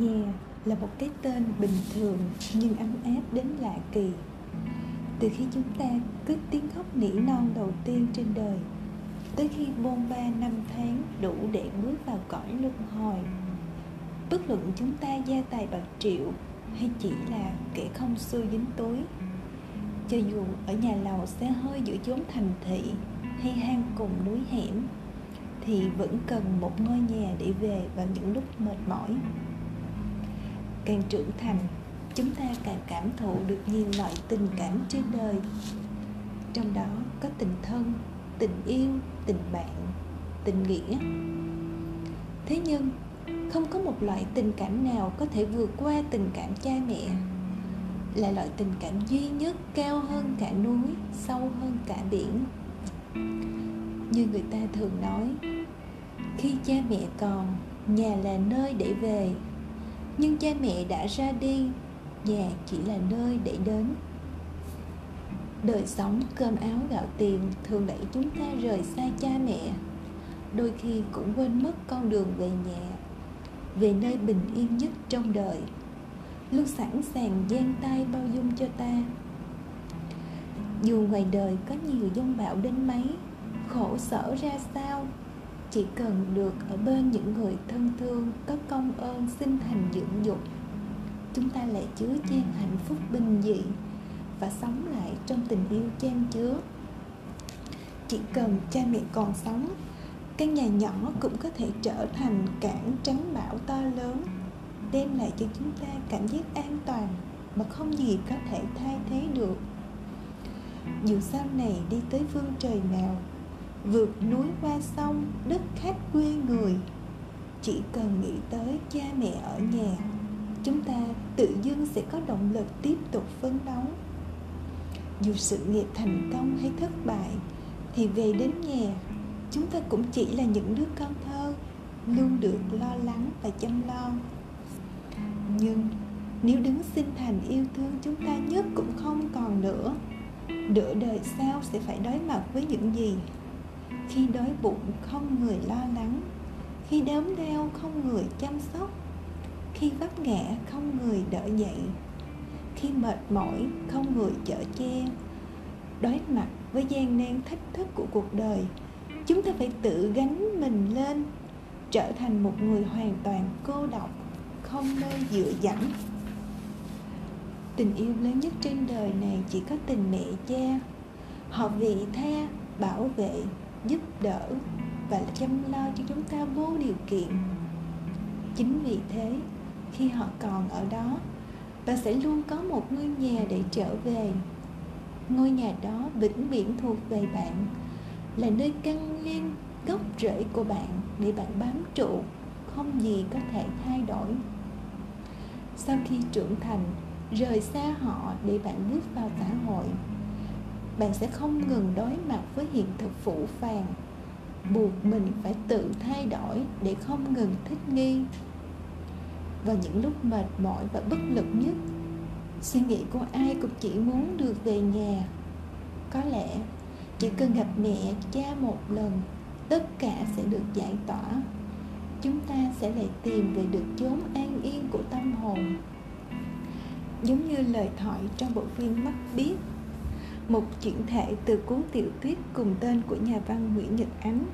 Nhà là một cái tên bình thường nhưng ấm áp đến lạ kỳ. Từ khi chúng ta cất tiếng khóc nỉ non đầu tiên trên đời, tới khi bôn ba năm tháng đủ để bước vào cõi luân hồi. Bất luận chúng ta gia tài bạc triệu hay chỉ là kẻ không xưa dính túi. Cho dù ở nhà lầu xe hơi giữa chốn thành thị hay hang cùng núi hẻm, thì vẫn cần một ngôi nhà để về vào những lúc mệt mỏi càng trưởng thành, chúng ta càng cảm thụ được nhiều loại tình cảm trên đời. Trong đó có tình thân, tình yêu, tình bạn, tình nghĩa. Thế nhưng, không có một loại tình cảm nào có thể vượt qua tình cảm cha mẹ. Là loại tình cảm duy nhất, cao hơn cả núi, sâu hơn cả biển. Như người ta thường nói, khi cha mẹ còn, nhà là nơi để về nhưng cha mẹ đã ra đi, nhà chỉ là nơi để đến. Đời sống cơm áo gạo tiền thường đẩy chúng ta rời xa cha mẹ. Đôi khi cũng quên mất con đường về nhà, về nơi bình yên nhất trong đời. Luôn sẵn sàng giang tay bao dung cho ta. Dù ngoài đời có nhiều dông bão đến mấy, khổ sở ra sao chỉ cần được ở bên những người thân thương, có công ơn sinh thành dưỡng dục, chúng ta lại chứa chan hạnh phúc bình dị và sống lại trong tình yêu chan chứa. Chỉ cần cha mẹ còn sống, căn nhà nhỏ cũng có thể trở thành cảng trắng bão to lớn, đem lại cho chúng ta cảm giác an toàn mà không gì có thể thay thế được. Dù sau này đi tới phương trời nào vượt núi qua sông, đất khách quê người. Chỉ cần nghĩ tới cha mẹ ở nhà, chúng ta tự dưng sẽ có động lực tiếp tục phấn đấu. Dù sự nghiệp thành công hay thất bại, thì về đến nhà, chúng ta cũng chỉ là những đứa con thơ luôn được lo lắng và chăm lo. Nhưng nếu đứng sinh thành yêu thương chúng ta nhất cũng không còn nữa, nửa đời sau sẽ phải đối mặt với những gì? Khi đói bụng không người lo lắng, khi đớm đau không người chăm sóc, khi vấp ngã không người đỡ dậy, khi mệt mỏi không người chở che, đối mặt với gian nan thách thức của cuộc đời, chúng ta phải tự gánh mình lên, trở thành một người hoàn toàn cô độc, không nơi dựa dẫm. Tình yêu lớn nhất trên đời này chỉ có tình mẹ cha, họ vị tha, bảo vệ giúp đỡ và chăm lo cho chúng ta vô điều kiện. Chính vì thế, khi họ còn ở đó và sẽ luôn có một ngôi nhà để trở về. Ngôi nhà đó vĩnh viễn thuộc về bạn, là nơi căn nguyên gốc rễ của bạn để bạn bám trụ, không gì có thể thay đổi. Sau khi trưởng thành, rời xa họ để bạn bước vào xã hội bạn sẽ không ngừng đối mặt với hiện thực phủ phàng. Buộc mình phải tự thay đổi để không ngừng thích nghi. Vào những lúc mệt mỏi và bất lực nhất, suy nghĩ của ai cũng chỉ muốn được về nhà. Có lẽ chỉ cần gặp mẹ cha một lần, tất cả sẽ được giải tỏa. Chúng ta sẽ lại tìm về được chốn an yên của tâm hồn. Giống như lời thoại trong bộ phim mắt biết một chuyển thể từ cuốn tiểu thuyết cùng tên của nhà văn Nguyễn Nhật Ánh.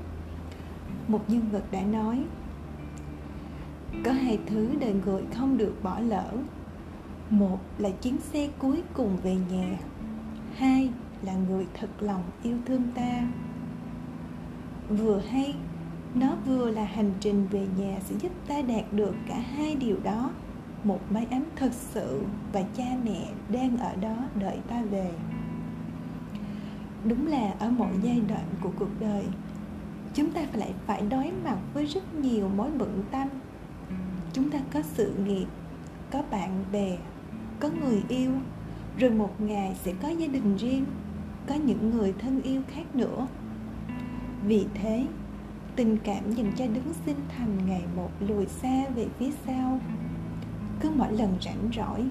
Một nhân vật đã nói, Có hai thứ đời người không được bỏ lỡ. Một là chuyến xe cuối cùng về nhà. Hai là người thật lòng yêu thương ta. Vừa hay, Nó vừa là hành trình về nhà sẽ giúp ta đạt được cả hai điều đó. Một mái ấm thật sự và cha mẹ đang ở đó đợi ta về đúng là ở mọi giai đoạn của cuộc đời, chúng ta lại phải đối mặt với rất nhiều mối bận tâm. Chúng ta có sự nghiệp, có bạn bè, có người yêu, rồi một ngày sẽ có gia đình riêng, có những người thân yêu khác nữa. Vì thế, tình cảm dành cho đứng sinh thành ngày một lùi xa về phía sau, cứ mỗi lần rảnh rỗi,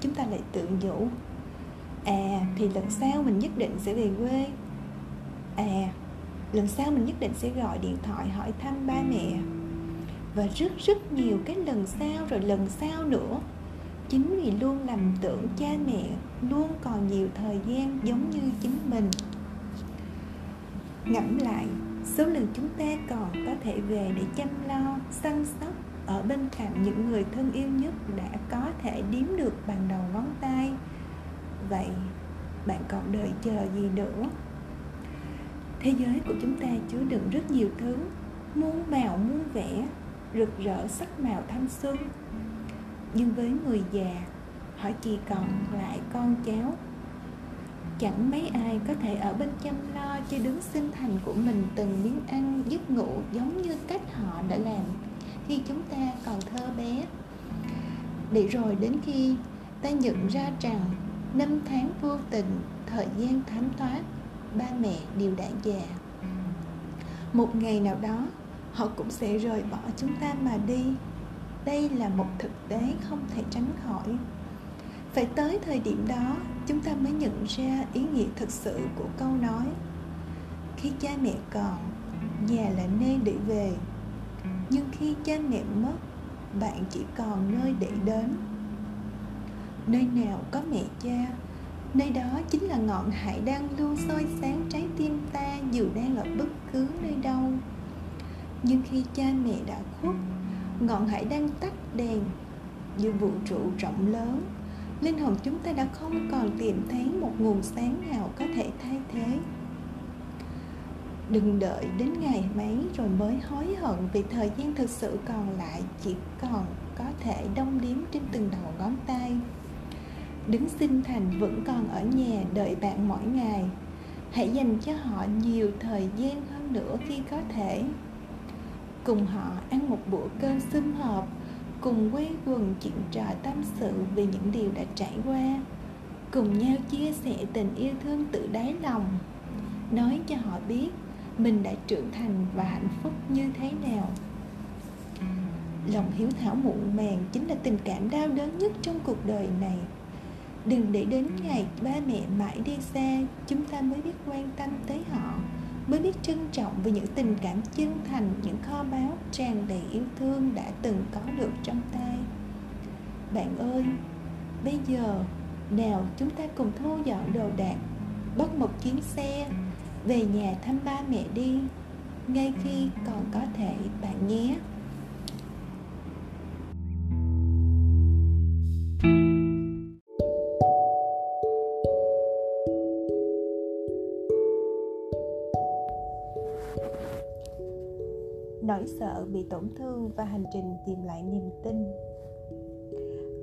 chúng ta lại tự nhủ à thì lần sau mình nhất định sẽ về quê. À lần sau mình nhất định sẽ gọi điện thoại hỏi thăm ba mẹ. Và rất rất nhiều cái lần sau, rồi lần sau nữa, chính vì luôn lầm tưởng cha mẹ luôn còn nhiều thời gian giống như chính mình. Ngẫm lại, số lần chúng ta còn có thể về để chăm lo, săn sóc ở bên cạnh những người thân yêu nhất đã có thể đếm được bằng đầu ngón tay vậy, bạn còn đợi chờ gì nữa? Thế giới của chúng ta chứa đựng rất nhiều thứ, muôn màu, muôn vẻ, rực rỡ sắc màu thanh xuân. Nhưng với người già, họ chỉ còn lại con cháu. Chẳng mấy ai có thể ở bên chăm lo cho đứa sinh thành của mình từng miếng ăn giấc ngủ giống như cách họ đã làm khi chúng ta còn thơ bé. Để rồi đến khi ta nhận ra rằng năm tháng vô tình, thời gian thám thoát ba mẹ đều đã già. Một ngày nào đó, họ cũng sẽ rời bỏ chúng ta mà đi. Đây là một thực tế không thể tránh khỏi. Phải tới thời điểm đó, chúng ta mới nhận ra ý nghĩa thực sự của câu nói, khi cha mẹ còn, nhà là nơi để về. Nhưng khi cha mẹ mất, bạn chỉ còn nơi để đến nơi nào có mẹ cha, nơi đó chính là ngọn hải đang luôn soi sáng trái tim ta dù đang ở bất cứ nơi đâu. Nhưng khi cha mẹ đã khuất, ngọn hải đang tắt đèn. Giữa vũ trụ rộng lớn, linh hồn chúng ta đã không còn tìm thấy một nguồn sáng nào có thể thay thế. Đừng đợi đến ngày mấy rồi mới hối hận vì thời gian thực sự còn lại chỉ còn có thể đông đếm trên từng đầu ngón tay đứng sinh thành vẫn còn ở nhà đợi bạn mỗi ngày. Hãy dành cho họ nhiều thời gian hơn nữa khi có thể. Cùng họ ăn một bữa cơm sum họp, cùng quây quần chuyện trò tâm sự về những điều đã trải qua. Cùng nhau chia sẻ tình yêu thương tự đáy lòng. Nói cho họ biết mình đã trưởng thành và hạnh phúc như thế nào. Lòng hiếu thảo muộn màng chính là tình cảm đau đớn nhất trong cuộc đời này đừng để đến ngày ba mẹ mãi đi xa, chúng ta mới biết quan tâm tới họ. Mới biết trân trọng về những tình cảm chân thành, những kho báu tràn đầy yêu thương đã từng có được trong tay. Bạn ơi, bây giờ nào chúng ta cùng thu dọn đồ đạc, bắt một chuyến xe, về nhà thăm ba mẹ đi. Ngay khi còn có thể, bạn nhé. Sợ bị tổn thương và hành trình tìm lại niềm tin.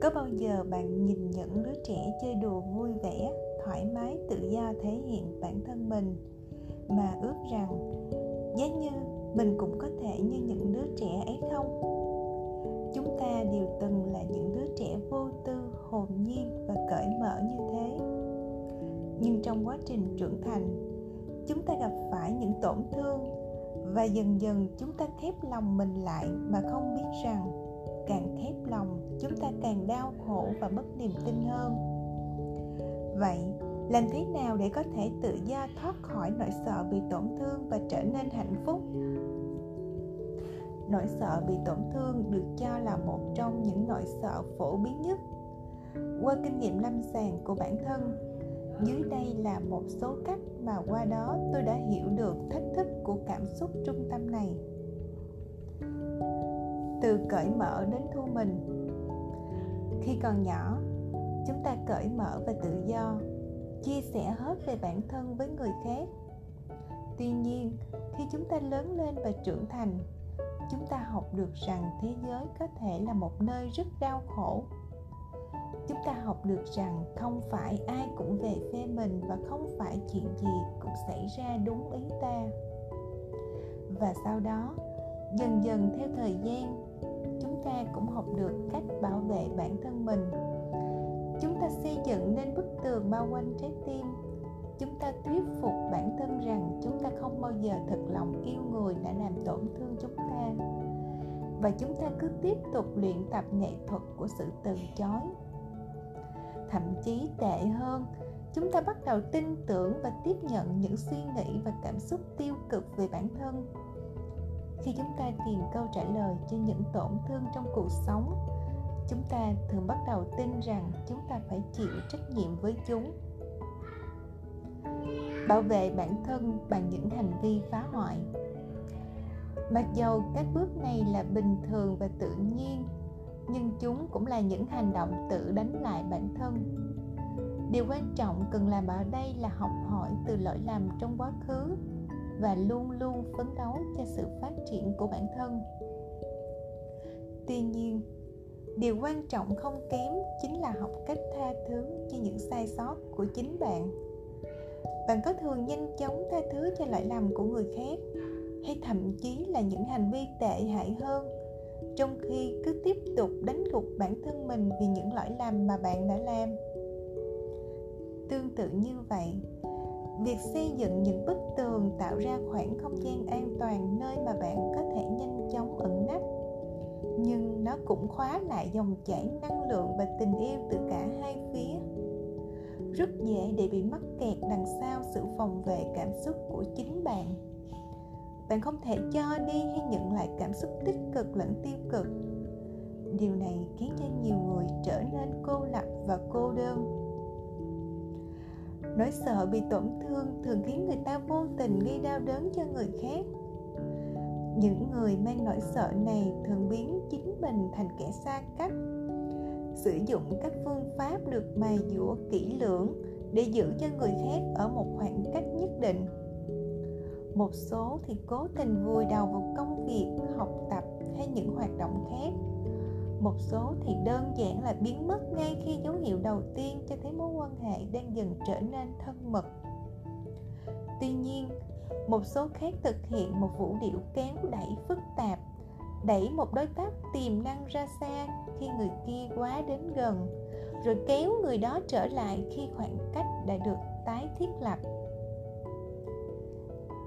Có bao giờ bạn nhìn những đứa trẻ chơi đùa vui vẻ, thoải mái, tự do thể hiện bản thân mình mà ước rằng giá như mình cũng có thể như những đứa trẻ ấy không? Chúng ta đều từng là những đứa trẻ vô tư, hồn nhiên và cởi mở như thế. Nhưng trong quá trình trưởng thành, chúng ta gặp phải những tổn thương và dần dần chúng ta khép lòng mình lại mà không biết rằng càng khép lòng, chúng ta càng đau khổ và mất niềm tin hơn. Vậy, làm thế nào để có thể tự do thoát khỏi nỗi sợ bị tổn thương và trở nên hạnh phúc? Nỗi sợ bị tổn thương được cho là một trong những nỗi sợ phổ biến nhất. Qua kinh nghiệm lâm sàng của bản thân dưới đây là một số cách mà qua đó tôi đã hiểu được thách thức của cảm xúc trung tâm này. Từ cởi mở đến thu mình. Khi còn nhỏ, chúng ta cởi mở và tự do, chia sẻ hết về bản thân với người khác. Tuy nhiên, khi chúng ta lớn lên và trưởng thành, chúng ta học được rằng thế giới có thể là một nơi rất đau khổ chúng ta học được rằng không phải ai cũng về phe mình và không phải chuyện gì cũng xảy ra đúng ý ta. Và sau đó, dần dần theo thời gian, chúng ta cũng học được cách bảo vệ bản thân mình. Chúng ta xây dựng nên bức tường bao quanh trái tim. Chúng ta thuyết phục bản thân rằng chúng ta không bao giờ thật lòng yêu người đã làm tổn thương chúng ta. Và chúng ta cứ tiếp tục luyện tập nghệ thuật của sự từ chối thậm chí tệ hơn. Chúng ta bắt đầu tin tưởng và tiếp nhận những suy nghĩ và cảm xúc tiêu cực về bản thân. Khi chúng ta tìm câu trả lời cho những tổn thương trong cuộc sống, chúng ta thường bắt đầu tin rằng chúng ta phải chịu trách nhiệm với chúng. Bảo vệ bản thân bằng những hành vi phá hoại. Mặc dầu các bước này là bình thường và tự nhiên nhưng chúng cũng là những hành động tự đánh lại bản thân. Điều quan trọng cần làm ở đây là học hỏi từ lỗi lầm trong quá khứ và luôn luôn phấn đấu cho sự phát triển của bản thân. Tuy nhiên, điều quan trọng không kém chính là học cách tha thứ cho những sai sót của chính bạn. Bạn có thường nhanh chóng tha thứ cho lỗi lầm của người khác, hay thậm chí là những hành vi tệ hại hơn? Trong khi cứ tiếp tục đánh gục bản thân mình vì những lỗi lầm mà bạn đã làm. Tương tự như vậy, việc xây dựng những bức tường tạo ra khoảng không gian an toàn nơi mà bạn có thể nhanh chóng ẩn nấp. Nhưng nó cũng khóa lại dòng chảy năng lượng và tình yêu từ cả hai phía. Rất dễ để bị mắc kẹt đằng sau sự phòng vệ cảm xúc của chính bạn bạn không thể cho đi hay nhận lại cảm xúc tích cực lẫn tiêu cực. Điều này khiến cho nhiều người trở nên cô lập và cô đơn. Nỗi sợ bị tổn thương thường khiến người ta vô tình gây đau đớn cho người khác. Những người mang nỗi sợ này thường biến chính mình thành kẻ xa cách. Sử dụng các phương pháp được mài dũa kỹ lưỡng để giữ cho người khác ở một khoảng cách nhất định một số thì cố tình vùi đầu vào công việc, học tập hay những hoạt động khác. Một số thì đơn giản là biến mất ngay khi dấu hiệu đầu tiên cho thấy mối quan hệ đang dần trở nên thân mật. Tuy nhiên, một số khác thực hiện một vũ điệu kéo đẩy phức tạp, đẩy một đối tác tiềm năng ra xa khi người kia quá đến gần, rồi kéo người đó trở lại khi khoảng cách đã được tái thiết lập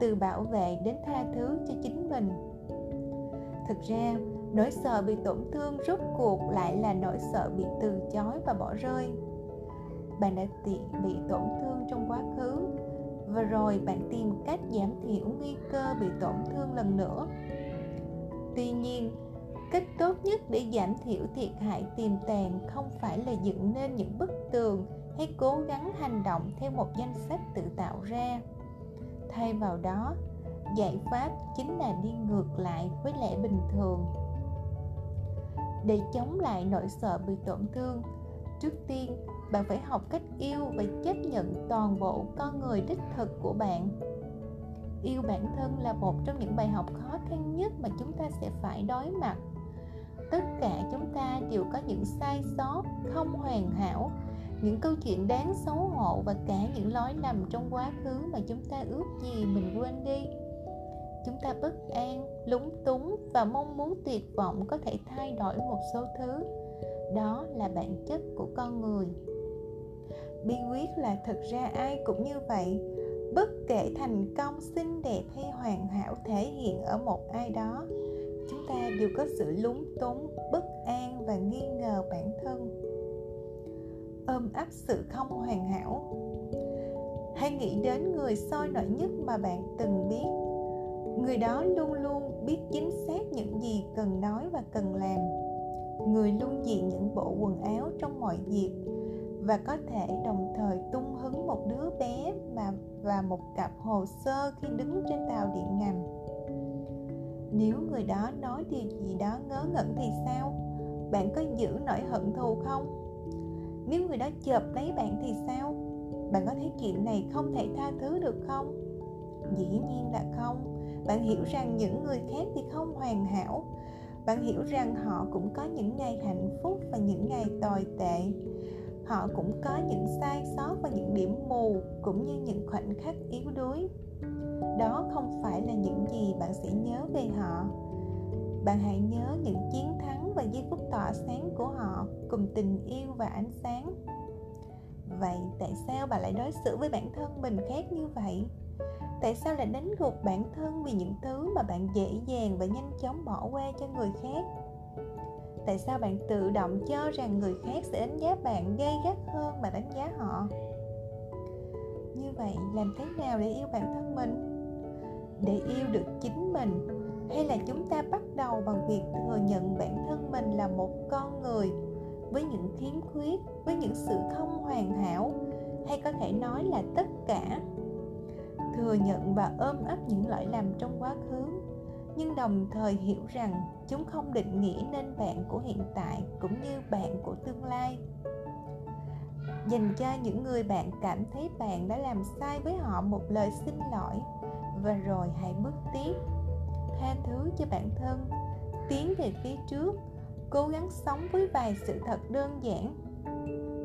từ bảo vệ đến tha thứ cho chính mình. Thực ra, nỗi sợ bị tổn thương rốt cuộc lại là nỗi sợ bị từ chối và bỏ rơi. Bạn đã bị tổn thương trong quá khứ, và rồi bạn tìm cách giảm thiểu nguy cơ bị tổn thương lần nữa. Tuy nhiên, cách tốt nhất để giảm thiểu thiệt hại tiềm tàng không phải là dựng nên những bức tường hay cố gắng hành động theo một danh sách tự tạo ra thay vào đó, giải pháp chính là đi ngược lại với lẽ bình thường. Để chống lại nỗi sợ bị tổn thương, trước tiên, bạn phải học cách yêu và chấp nhận toàn bộ con người đích thực của bạn. Yêu bản thân là một trong những bài học khó khăn nhất mà chúng ta sẽ phải đối mặt. Tất cả chúng ta đều có những sai sót không hoàn hảo những câu chuyện đáng xấu hổ và cả những lối lầm trong quá khứ mà chúng ta ước gì mình quên đi. Chúng ta bất an, lúng túng và mong muốn tuyệt vọng có thể thay đổi một số thứ. Đó là bản chất của con người. Bí quyết là thực ra ai cũng như vậy. Bất kể thành công, xinh đẹp hay hoàn hảo thể hiện ở một ai đó, chúng ta đều có sự lúng túng, bất an và nghi ngờ bản thân ôm ấp sự không hoàn hảo. Hãy nghĩ đến người soi nổi nhất mà bạn từng biết. Người đó luôn luôn biết chính xác những gì cần nói và cần làm. Người luôn diện những bộ quần áo trong mọi dịp và có thể đồng thời tung hứng một đứa bé mà, và một cặp hồ sơ khi đứng trên tàu điện ngầm. Nếu người đó nói điều gì đó ngớ ngẩn thì sao? Bạn có giữ nỗi hận thù không? Nếu người đó chợp lấy bạn thì sao? Bạn có thấy chuyện này không thể tha thứ được không? Dĩ nhiên là không. Bạn hiểu rằng những người khác thì không hoàn hảo. Bạn hiểu rằng họ cũng có những ngày hạnh phúc và những ngày tồi tệ. Họ cũng có những sai sót và những điểm mù, cũng như những khoảnh khắc yếu đuối. Đó không phải là những gì bạn sẽ nhớ về họ bạn hãy nhớ những chiến thắng và giây phút tỏa sáng của họ cùng tình yêu và ánh sáng. Vậy tại sao bạn lại đối xử với bản thân mình khác như vậy? Tại sao lại đánh gục bản thân vì những thứ mà bạn dễ dàng và nhanh chóng bỏ qua cho người khác? Tại sao bạn tự động cho rằng người khác sẽ đánh giá bạn gay gắt hơn mà đánh giá họ? Như vậy, làm thế nào để yêu bản thân mình? Để yêu được chính mình hay là chúng ta bắt đầu bằng việc thừa nhận bản thân mình là một con người với những khiếm khuyết, với những sự không hoàn hảo? Hay có thể nói là tất cả. Thừa nhận và ôm ấp những lỗi lầm trong quá khứ. Nhưng đồng thời hiểu rằng chúng không định nghĩa nên bạn của hiện tại cũng như bạn của tương lai. Dành cho những người bạn cảm thấy bạn đã làm sai với họ một lời xin lỗi. Và rồi hãy bước tiếp tha thứ cho bản thân, tiến về phía trước, cố gắng sống với vài sự thật đơn giản.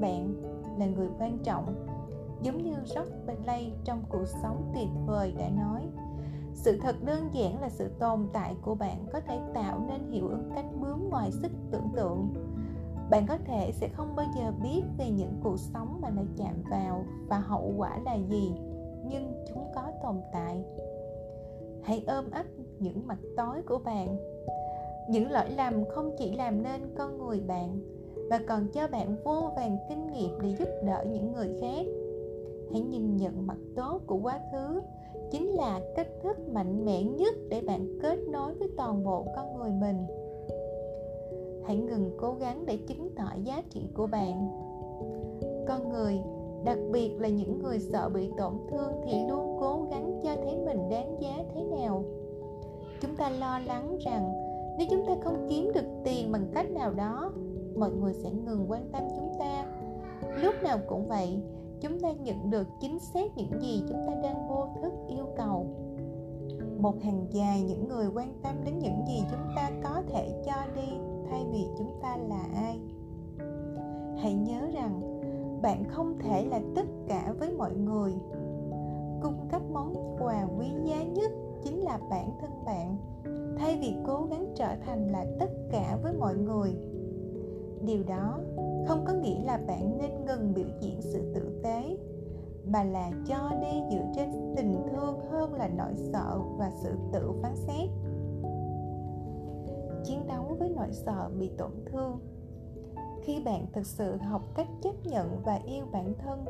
Bạn là người quan trọng, giống như George Bentley trong cuộc sống tuyệt vời đã nói. Sự thật đơn giản là sự tồn tại của bạn có thể tạo nên hiệu ứng cánh bướm ngoài sức tưởng tượng. Bạn có thể sẽ không bao giờ biết về những cuộc sống mà đã chạm vào và hậu quả là gì, nhưng chúng có tồn tại. Hãy ôm ấp những mặt tối của bạn. Những lỗi lầm không chỉ làm nên con người bạn, mà còn cho bạn vô vàng kinh nghiệm để giúp đỡ những người khác. Hãy nhìn nhận mặt tốt của quá khứ, chính là cách thức mạnh mẽ nhất để bạn kết nối với toàn bộ con người mình. Hãy ngừng cố gắng để chứng tỏ giá trị của bạn. Con người, đặc biệt là những người sợ bị tổn thương thì luôn cố gắng cho thấy mình đáng giá thế nào chúng ta lo lắng rằng nếu chúng ta không kiếm được tiền bằng cách nào đó, mọi người sẽ ngừng quan tâm chúng ta. Lúc nào cũng vậy, chúng ta nhận được chính xác những gì chúng ta đang vô thức yêu cầu. Một hàng dài những người quan tâm đến những gì chúng ta có thể cho đi thay vì chúng ta là ai. Hãy nhớ rằng, bạn không thể là tất cả với mọi người. Cung cấp món quà quý giá nhất chính là bản thân bạn. Thay vì cố gắng trở thành là tất cả với mọi người. Điều đó không có nghĩa là bạn nên ngừng biểu diễn sự tử tế, mà là cho đi dựa trên tình thương hơn là nỗi sợ và sự tự phán xét. Chiến đấu với nỗi sợ bị tổn thương. Khi bạn thực sự học cách chấp nhận và yêu bản thân,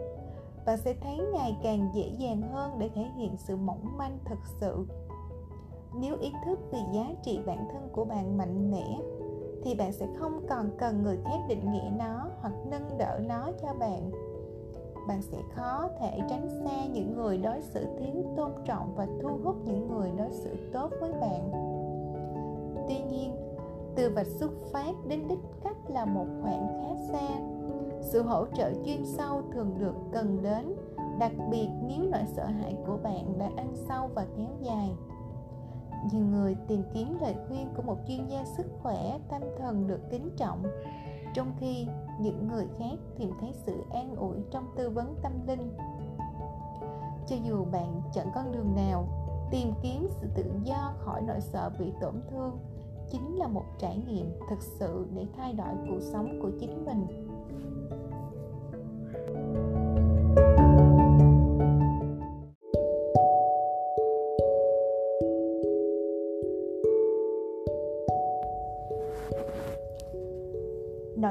bạn sẽ thấy ngày càng dễ dàng hơn để thể hiện sự mỏng manh thực sự nếu ý thức về giá trị bản thân của bạn mạnh mẽ, thì bạn sẽ không còn cần người khác định nghĩa nó hoặc nâng đỡ nó cho bạn. Bạn sẽ khó thể tránh xa những người đối xử thiếu tôn trọng và thu hút những người đối xử tốt với bạn. Tuy nhiên, từ vạch xuất phát đến đích cách là một khoảng khá xa, sự hỗ trợ chuyên sâu thường được cần đến, đặc biệt nếu nỗi sợ hãi của bạn đã ăn sâu và kéo dài nhiều người tìm kiếm lời khuyên của một chuyên gia sức khỏe, tâm thần được kính trọng. Trong khi những người khác tìm thấy sự an ủi trong tư vấn tâm linh. Cho dù bạn chọn con đường nào, tìm kiếm sự tự do khỏi nỗi sợ bị tổn thương chính là một trải nghiệm thực sự để thay đổi cuộc sống của chính mình.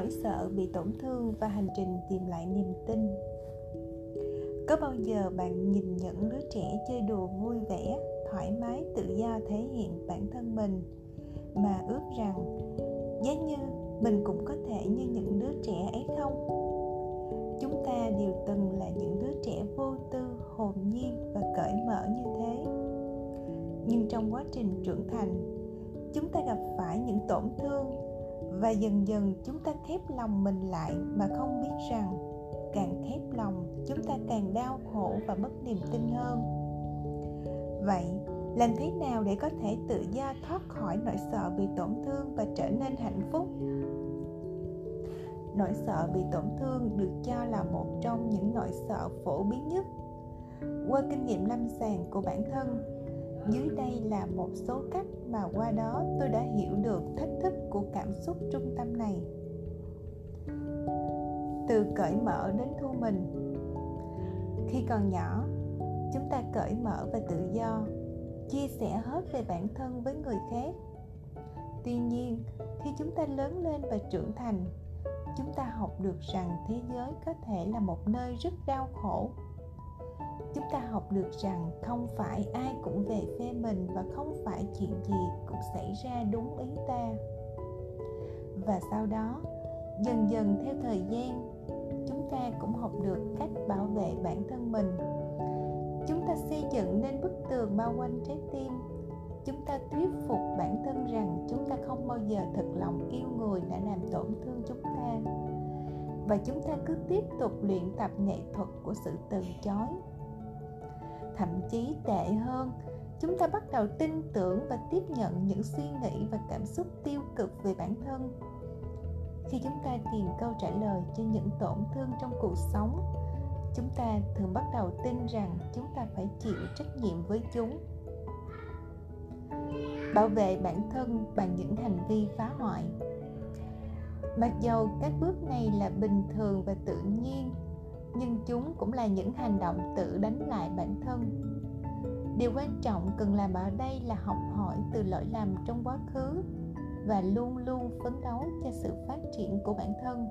Nỗi sợ bị tổn thương và hành trình tìm lại niềm tin. Có bao giờ bạn nhìn những đứa trẻ chơi đùa vui vẻ, thoải mái, tự do thể hiện bản thân mình mà ước rằng giá như mình cũng có thể như những đứa trẻ ấy không? Chúng ta đều từng là những đứa trẻ vô tư, hồn nhiên và cởi mở như thế. Nhưng trong quá trình trưởng thành, chúng ta gặp phải những tổn thương và dần dần chúng ta khép lòng mình lại mà không biết rằng càng khép lòng, chúng ta càng đau khổ và mất niềm tin hơn. Vậy, làm thế nào để có thể tự do thoát khỏi nỗi sợ bị tổn thương và trở nên hạnh phúc? Nỗi sợ bị tổn thương được cho là một trong những nỗi sợ phổ biến nhất. Qua kinh nghiệm lâm sàng của bản thân dưới đây là một số cách mà qua đó tôi đã hiểu được thách thức của cảm xúc trung tâm này. Từ cởi mở đến thu mình. Khi còn nhỏ, chúng ta cởi mở và tự do, chia sẻ hết về bản thân với người khác. Tuy nhiên, khi chúng ta lớn lên và trưởng thành, chúng ta học được rằng thế giới có thể là một nơi rất đau khổ chúng ta học được rằng không phải ai cũng về phe mình và không phải chuyện gì cũng xảy ra đúng ý ta. Và sau đó, dần dần theo thời gian, chúng ta cũng học được cách bảo vệ bản thân mình. Chúng ta xây dựng nên bức tường bao quanh trái tim. Chúng ta thuyết phục bản thân rằng chúng ta không bao giờ thật lòng yêu người đã làm tổn thương chúng ta. Và chúng ta cứ tiếp tục luyện tập nghệ thuật của sự từ chối thậm chí tệ hơn. Chúng ta bắt đầu tin tưởng và tiếp nhận những suy nghĩ và cảm xúc tiêu cực về bản thân. Khi chúng ta tìm câu trả lời cho những tổn thương trong cuộc sống, chúng ta thường bắt đầu tin rằng chúng ta phải chịu trách nhiệm với chúng. Bảo vệ bản thân bằng những hành vi phá hoại. Mặc dầu các bước này là bình thường và tự nhiên nhưng chúng cũng là những hành động tự đánh lại bản thân. Điều quan trọng cần làm ở đây là học hỏi từ lỗi lầm trong quá khứ và luôn luôn phấn đấu cho sự phát triển của bản thân.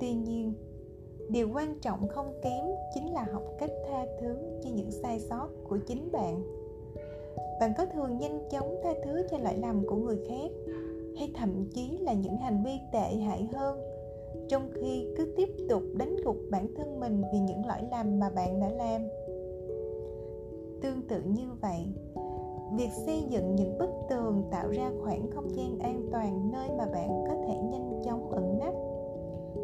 Tuy nhiên, điều quan trọng không kém chính là học cách tha thứ cho những sai sót của chính bạn. Bạn có thường nhanh chóng tha thứ cho lỗi lầm của người khác, hay thậm chí là những hành vi tệ hại hơn? Trong khi cứ tiếp tục đánh gục bản thân mình vì những lỗi lầm mà bạn đã làm. Tương tự như vậy, việc xây dựng những bức tường tạo ra khoảng không gian an toàn nơi mà bạn có thể nhanh chóng ẩn nấp.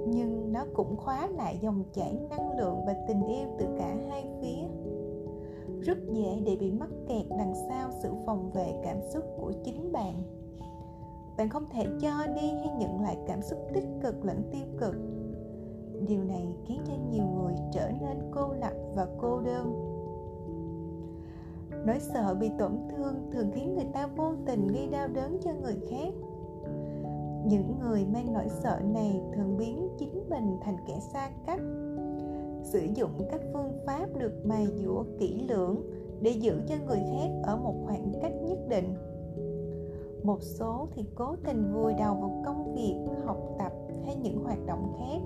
Nhưng nó cũng khóa lại dòng chảy năng lượng và tình yêu từ cả hai phía. Rất dễ để bị mắc kẹt đằng sau sự phòng vệ cảm xúc của chính bạn bạn không thể cho đi hay nhận lại cảm xúc tích cực lẫn tiêu cực. Điều này khiến cho nhiều người trở nên cô lập và cô đơn. Nỗi sợ bị tổn thương thường khiến người ta vô tình gây đau đớn cho người khác. Những người mang nỗi sợ này thường biến chính mình thành kẻ xa cách. Sử dụng các phương pháp được mài dũa kỹ lưỡng để giữ cho người khác ở một khoảng cách nhất định một số thì cố tình vùi đầu vào công việc, học tập hay những hoạt động khác.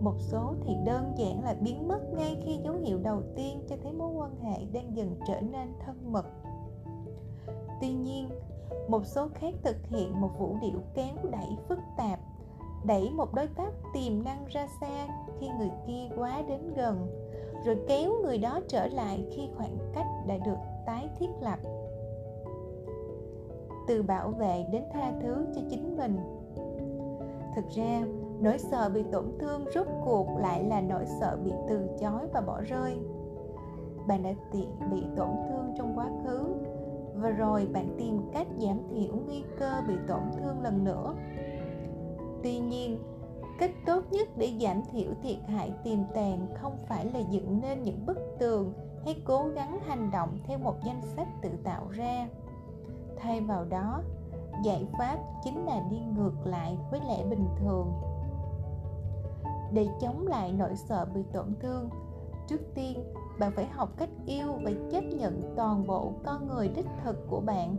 Một số thì đơn giản là biến mất ngay khi dấu hiệu đầu tiên cho thấy mối quan hệ đang dần trở nên thân mật. Tuy nhiên, một số khác thực hiện một vũ điệu kéo đẩy phức tạp, đẩy một đối tác tiềm năng ra xa khi người kia quá đến gần, rồi kéo người đó trở lại khi khoảng cách đã được tái thiết lập từ bảo vệ đến tha thứ cho chính mình. Thực ra, nỗi sợ bị tổn thương rốt cuộc lại là nỗi sợ bị từ chối và bỏ rơi. Bạn đã bị tổn thương trong quá khứ, và rồi bạn tìm cách giảm thiểu nguy cơ bị tổn thương lần nữa. Tuy nhiên, cách tốt nhất để giảm thiểu thiệt hại tiềm tàng không phải là dựng nên những bức tường hay cố gắng hành động theo một danh sách tự tạo ra thay vào đó, giải pháp chính là đi ngược lại với lẽ bình thường. Để chống lại nỗi sợ bị tổn thương, trước tiên, bạn phải học cách yêu và chấp nhận toàn bộ con người đích thực của bạn.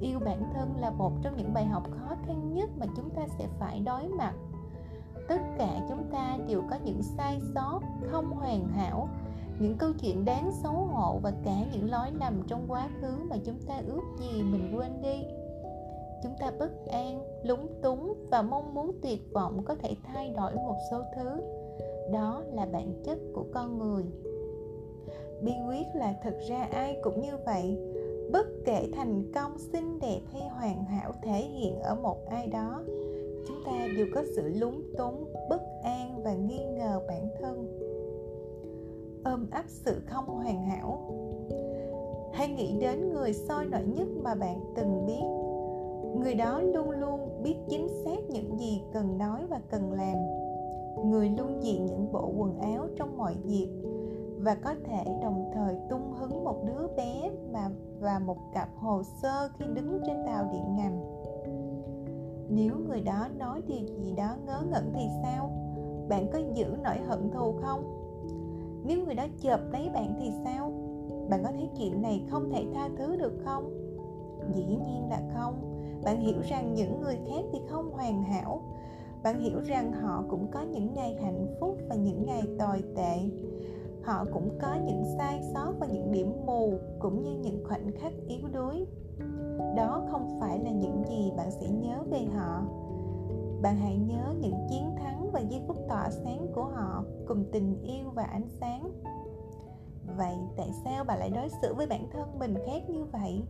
Yêu bản thân là một trong những bài học khó khăn nhất mà chúng ta sẽ phải đối mặt. Tất cả chúng ta đều có những sai sót không hoàn hảo những câu chuyện đáng xấu hổ và cả những lỗi lầm trong quá khứ mà chúng ta ước gì mình quên đi. Chúng ta bất an, lúng túng và mong muốn tuyệt vọng có thể thay đổi một số thứ. Đó là bản chất của con người. Bí quyết là thực ra ai cũng như vậy. Bất kể thành công, xinh đẹp hay hoàn hảo thể hiện ở một ai đó, chúng ta đều có sự lúng túng, bất an và nghi ngờ bản thân ôm ấp sự không hoàn hảo. Hãy nghĩ đến người soi nổi nhất mà bạn từng biết. Người đó luôn luôn biết chính xác những gì cần nói và cần làm. Người luôn diện những bộ quần áo trong mọi dịp và có thể đồng thời tung hứng một đứa bé mà, và một cặp hồ sơ khi đứng trên tàu điện ngầm. Nếu người đó nói điều gì đó ngớ ngẩn thì sao? Bạn có giữ nỗi hận thù không? Nếu người đó chợp lấy bạn thì sao? Bạn có thấy chuyện này không thể tha thứ được không? Dĩ nhiên là không. Bạn hiểu rằng những người khác thì không hoàn hảo. Bạn hiểu rằng họ cũng có những ngày hạnh phúc và những ngày tồi tệ. Họ cũng có những sai sót và những điểm mù, cũng như những khoảnh khắc yếu đuối. Đó không phải là những gì bạn sẽ nhớ về họ. Bạn hãy nhớ những chiến và giây phút tỏa sáng của họ cùng tình yêu và ánh sáng. Vậy tại sao bà lại đối xử với bản thân mình khác như vậy?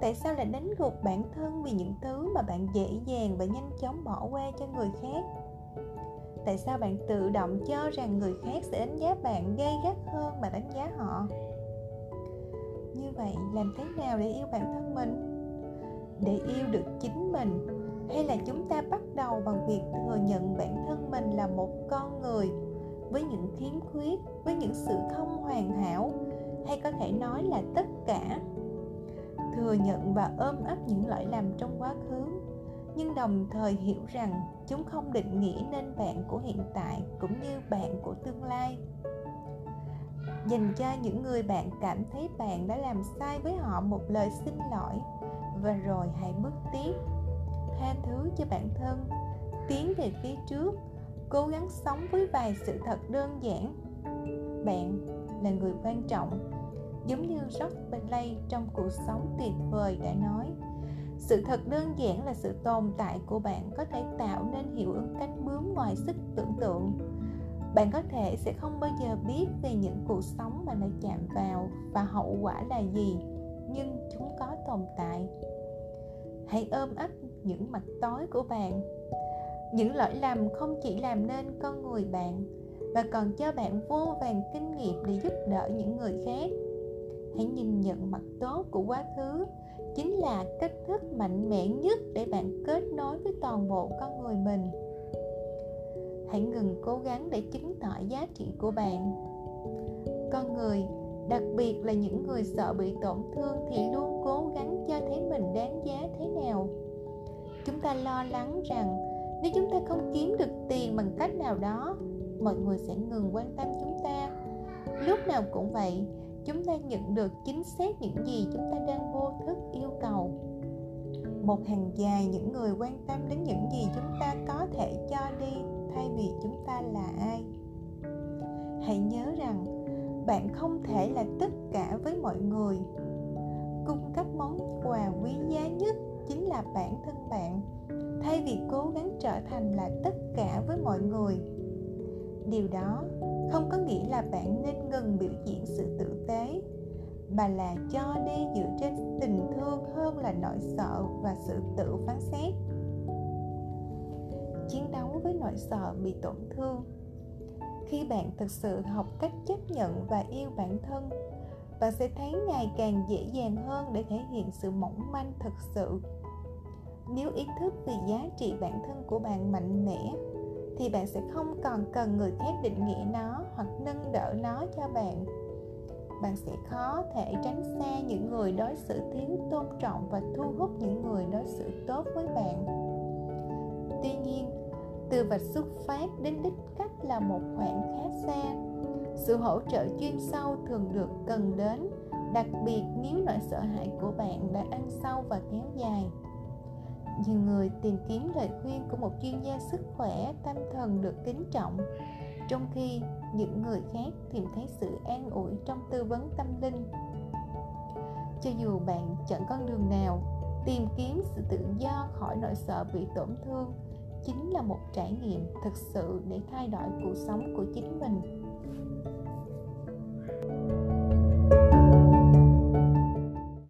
Tại sao lại đánh gục bản thân vì những thứ mà bạn dễ dàng và nhanh chóng bỏ qua cho người khác? Tại sao bạn tự động cho rằng người khác sẽ đánh giá bạn gay gắt hơn mà đánh giá họ? Như vậy, làm thế nào để yêu bản thân mình? Để yêu được chính mình hay là chúng ta bắt đầu bằng việc thừa nhận bản thân mình là một con người với những khiếm khuyết, với những sự không hoàn hảo? Hay có thể nói là tất cả. Thừa nhận và ôm ấp những lỗi lầm trong quá khứ. Nhưng đồng thời hiểu rằng chúng không định nghĩa nên bạn của hiện tại cũng như bạn của tương lai. Dành cho những người bạn cảm thấy bạn đã làm sai với họ một lời xin lỗi. Và rồi hãy bước tiếp tha thứ cho bản thân, tiến về phía trước, cố gắng sống với vài sự thật đơn giản. Bạn là người quan trọng, giống như George Bentley trong cuộc sống tuyệt vời đã nói. Sự thật đơn giản là sự tồn tại của bạn có thể tạo nên hiệu ứng cánh bướm ngoài sức tưởng tượng. Bạn có thể sẽ không bao giờ biết về những cuộc sống mà lại chạm vào và hậu quả là gì, nhưng chúng có tồn tại. Hãy ôm ấp những mặt tối của bạn. Những lỗi lầm không chỉ làm nên con người bạn, mà còn cho bạn vô vàng kinh nghiệm để giúp đỡ những người khác. Hãy nhìn nhận mặt tốt của quá khứ, chính là cách thức mạnh mẽ nhất để bạn kết nối với toàn bộ con người mình. Hãy ngừng cố gắng để chứng tỏ giá trị của bạn. Con người, đặc biệt là những người sợ bị tổn thương thì luôn cố gắng cho thấy mình đáng giá thế nào chúng ta lo lắng rằng nếu chúng ta không kiếm được tiền bằng cách nào đó, mọi người sẽ ngừng quan tâm chúng ta. Lúc nào cũng vậy, chúng ta nhận được chính xác những gì chúng ta đang vô thức yêu cầu. Một hàng dài những người quan tâm đến những gì chúng ta có thể cho đi thay vì chúng ta là ai. Hãy nhớ rằng, bạn không thể là tất cả với mọi người. Cung cấp món quà quý giá nhất chính là bản thân bạn. Thay vì cố gắng trở thành là tất cả với mọi người. Điều đó không có nghĩa là bạn nên ngừng biểu diễn sự tử tế, mà là cho đi dựa trên tình thương hơn là nỗi sợ và sự tự phán xét. Chiến đấu với nỗi sợ bị tổn thương. Khi bạn thực sự học cách chấp nhận và yêu bản thân, bạn sẽ thấy ngày càng dễ dàng hơn để thể hiện sự mỏng manh thực sự nếu ý thức về giá trị bản thân của bạn mạnh mẽ, thì bạn sẽ không còn cần người khác định nghĩa nó hoặc nâng đỡ nó cho bạn. Bạn sẽ khó thể tránh xa những người đối xử thiếu tôn trọng và thu hút những người đối xử tốt với bạn. Tuy nhiên, từ vạch xuất phát đến đích cách là một khoảng khá xa, sự hỗ trợ chuyên sâu thường được cần đến, đặc biệt nếu nỗi sợ hãi của bạn đã ăn sâu và kéo dài nhiều người tìm kiếm lời khuyên của một chuyên gia sức khỏe, tâm thần được kính trọng. Trong khi những người khác tìm thấy sự an ủi trong tư vấn tâm linh. Cho dù bạn chọn con đường nào, tìm kiếm sự tự do khỏi nỗi sợ bị tổn thương chính là một trải nghiệm thực sự để thay đổi cuộc sống của chính mình.